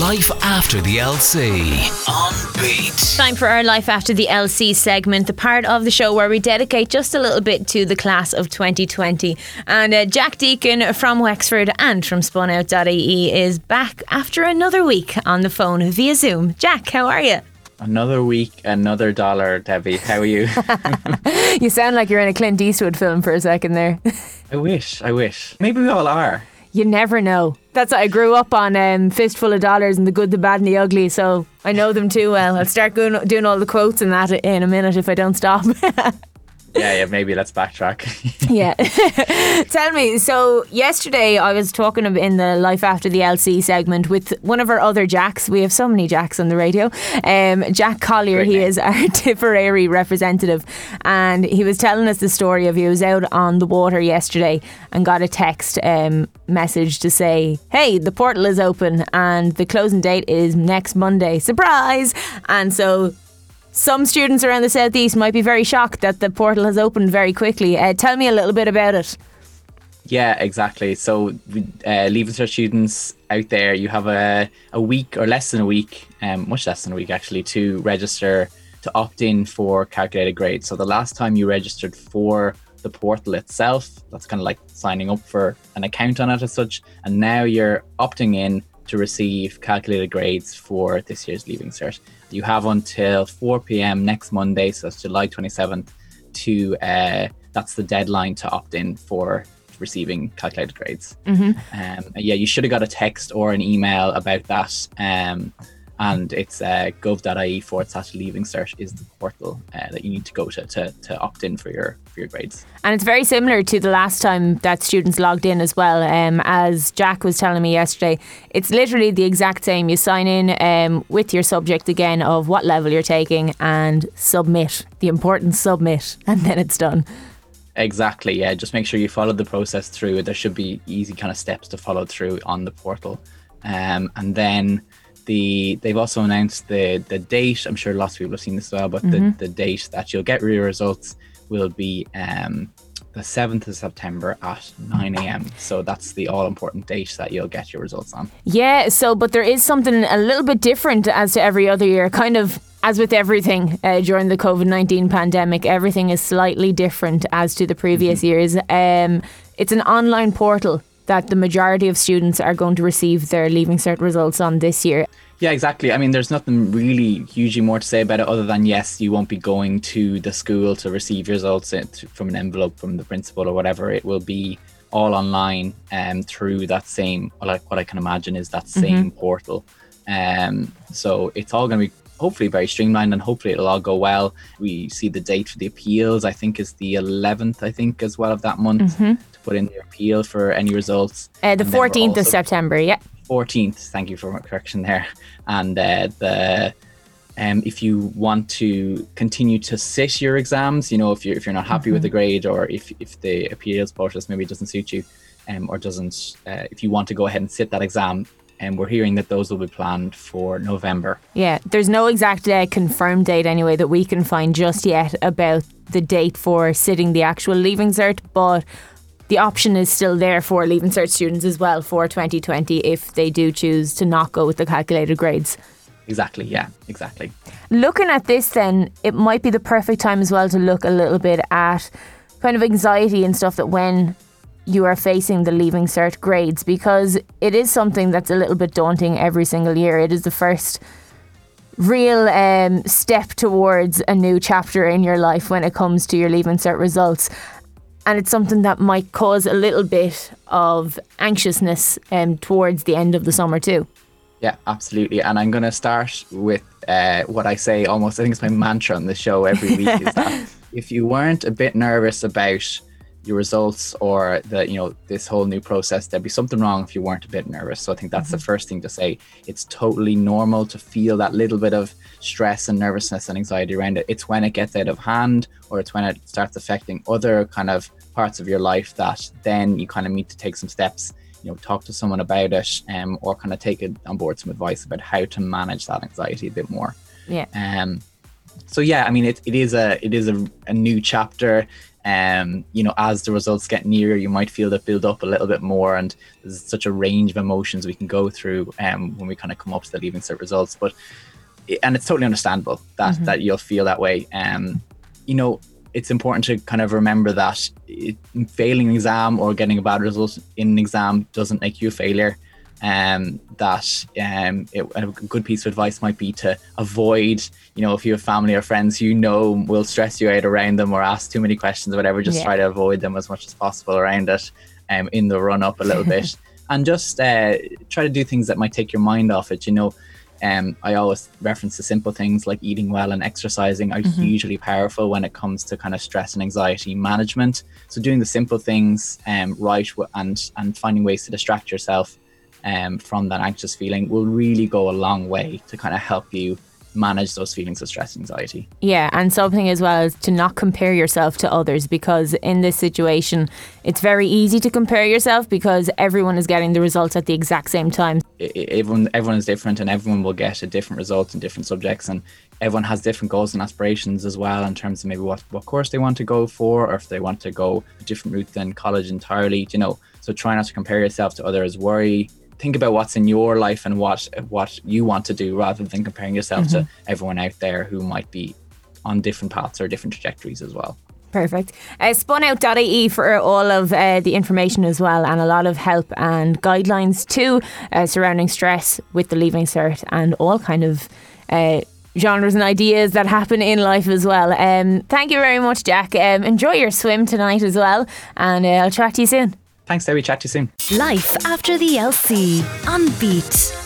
Life after the LC on Beat. Time for our Life After the LC segment, the part of the show where we dedicate just a little bit to the class of 2020. And uh, Jack Deacon from Wexford and from spunout.ie is back after another week on the phone via Zoom. Jack, how are you? Another week, another dollar, Debbie. How are you? You sound like you're in a Clint Eastwood film for a second there. I wish, I wish. Maybe we all are. You never know. That's I grew up on um, Fistful of Dollars and the Good, the Bad, and the Ugly, so I know them too well. I'll start going, doing all the quotes and that in a minute if I don't stop. Yeah, yeah, maybe let's backtrack. yeah. Tell me, so yesterday I was talking in the Life After the LC segment with one of our other Jacks. We have so many Jacks on the radio. Um, Jack Collier, Great he name. is our Tipperary representative, and he was telling us the story of he was out on the water yesterday and got a text um, message to say, "Hey, the portal is open and the closing date is next Monday. Surprise!" And so some students around the southeast might be very shocked that the portal has opened very quickly. Uh, tell me a little bit about it. yeah, exactly. So, uh, leaving cert students out there, you have a, a week or less than a week, um, much less than a week actually, to register to opt in for calculated grades. So, the last time you registered for the portal itself, that's kind of like signing up for an account on it as such. And now you're opting in to receive calculated grades for this year's Leaving Cert. You have until 4 p.m. next Monday, so it's July 27th, to uh, that's the deadline to opt in for receiving calculated grades. Um, yeah, you should have got a text or an email about that. Um, and it's uh, gov.ie forward slash leaving cert is the portal uh, that you need to go to, to to opt in for your for your grades. And it's very similar to the last time that students logged in as well. Um, as Jack was telling me yesterday, it's literally the exact same. You sign in um, with your subject again of what level you're taking and submit, the important submit, and then it's done. Exactly. Yeah. Just make sure you follow the process through. There should be easy kind of steps to follow through on the portal. Um, and then the they've also announced the the date. I'm sure lots of people have seen this as well, but the, the date that you'll get your results will be um, the 7th of September at 9 a.m. So that's the all important date that you'll get your results on. Yeah, so, but there is something a little bit different as to every other year, kind of as with everything uh, during the COVID 19 pandemic, everything is slightly different as to the previous years. Um, it's an online portal that the majority of students are going to receive their Leaving Cert results on this year. Yeah, exactly. I mean, there's nothing really hugely more to say about it other than yes, you won't be going to the school to receive results in- from an envelope from the principal or whatever. It will be all online um, through that same, like what I can imagine is that same portal. Um, so it's all going to be hopefully very streamlined and hopefully it'll all go well. We see the date for the appeals, I think, is the 11th, I think, as well of that month to put in the appeal for any results. Uh, the And 14th of September, yeah. 14th. Thank you for my correction there. And uh, the um, if you want to continue to sit your exams, you know, if you're if you're not happy with the grade or if if the appeals process maybe doesn't suit you, um, or doesn't, uh, if you want to go ahead and sit that exam, and we're hearing that those will be planned for November. Yeah, there's no exact uh, confirmed date anyway that we can find just yet about the date for sitting the actual Leaving Cert, but the option is still there for Leaving Cert students as well for 2020 if they do choose to not go with the calculated grades. Exactly. Yeah. Exactly. Looking at this, then, it might be the perfect time as well to look a little bit at kind of anxiety and stuff that when you are facing the leaving cert grades because it is something that's a little bit daunting every single year. It is the first real um, step towards a new chapter in your life when it comes to your leaving cert results. And it's something that might cause a little bit of anxiousness um, towards the end of the summer, too. Yeah, absolutely. And I'm going to start with uh, what I say almost, I think it's my mantra on the show every week is that if you weren't a bit nervous about your results or the, you know, this whole new process, there'd be something wrong if you weren't a bit nervous. So I think that's the first thing to say. It's totally normal to feel that little bit of stress and nervousness and anxiety around it. It's when it gets out of hand or it's when it starts affecting other kind of parts of your life that then you kind of need to take some steps you know talk to someone about it um, or kind of take it on board some advice about how to manage that anxiety a bit more Yeah. um so yeah i mean it, it is a it is a, a new chapter um, you know, as the results get nearer, you might feel that build up a little bit more, and there's such a range of emotions we can go through um, when we kind of come up to the leaving cert results. But and it's totally understandable that mm-hmm. that you'll feel that way. Um, you know, it's important to kind of remember that it, failing an exam or getting a bad result in an exam doesn't make you a failure um, that um, it, a good piece of advice might be to avoid, you know, if you have family or friends you know will stress you out around them or ask too many questions or whatever, just yeah. try to avoid them as much as possible around it um, in the run up a little bit. And just uh, try to do things that might take your mind off it. You know, um, I always reference the simple things like eating well and exercising are mm-hmm. hugely powerful when it comes to kind of stress and anxiety management. So doing the simple things um, right and and finding ways to distract yourself um, from that anxious feeling will really go a long way to kind of help you manage those feelings of stress and anxiety. Yeah, and something as well is to not compare yourself to others because in this situation, it's very easy to compare yourself because everyone is getting the results at the exact same time. Everyone, everyone is different, and everyone will get a different result in different subjects, and everyone has different goals and aspirations as well in terms of maybe what what course they want to go for, or if they want to go a different route than college entirely. You know, so try not to compare yourself to others. Worry think about what's in your life and what what you want to do rather than comparing yourself mm-hmm. to everyone out there who might be on different paths or different trajectories as well. Perfect. Uh, spunout.ie for all of uh, the information as well, and a lot of help and guidelines too uh, surrounding stress with the Leaving Cert and all kind of uh, genres and ideas that happen in life as well. Um, thank you very much, Jack. Um, enjoy your swim tonight as well, and uh, I'll chat to you soon. Thanks, Debbie. Chat to you soon. Life after the LC on Beat.